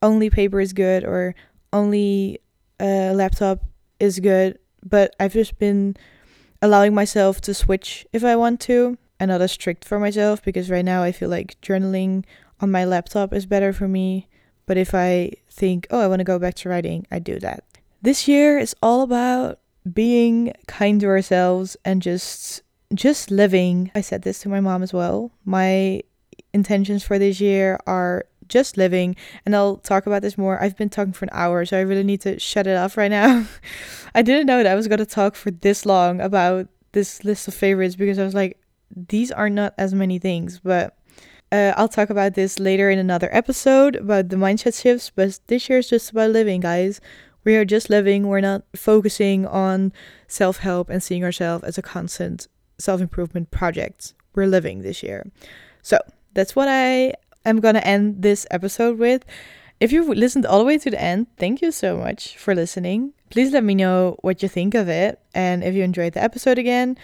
only paper is good or only a laptop is good. But I've just been allowing myself to switch if I want to and not as strict for myself because right now I feel like journaling on my laptop is better for me. But if I think, oh, I want to go back to writing, I do that. This year is all about being kind to ourselves and just just living. I said this to my mom as well. My intentions for this year are just living. And I'll talk about this more. I've been talking for an hour, so I really need to shut it off right now. [laughs] I didn't know that I was going to talk for this long about this list of favorites because I was like, these are not as many things, but uh, I'll talk about this later in another episode about the mindset shifts. But this year is just about living, guys. We are just living. We're not focusing on self help and seeing ourselves as a constant self improvement project. We're living this year. So that's what I am going to end this episode with. If you've listened all the way to the end, thank you so much for listening. Please let me know what you think of it and if you enjoyed the episode again.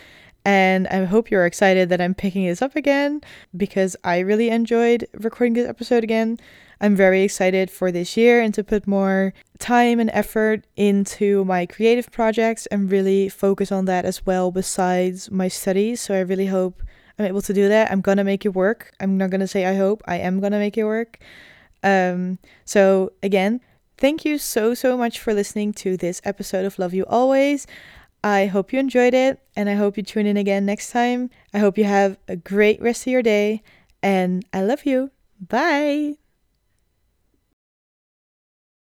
And I hope you're excited that I'm picking this up again because I really enjoyed recording this episode again. I'm very excited for this year and to put more time and effort into my creative projects and really focus on that as well besides my studies. So I really hope I'm able to do that. I'm gonna make it work. I'm not gonna say I hope. I am gonna make it work. Um, so again, thank you so, so much for listening to this episode of Love You Always. I hope you enjoyed it and I hope you tune in again next time. I hope you have a great rest of your day and I love you. Bye.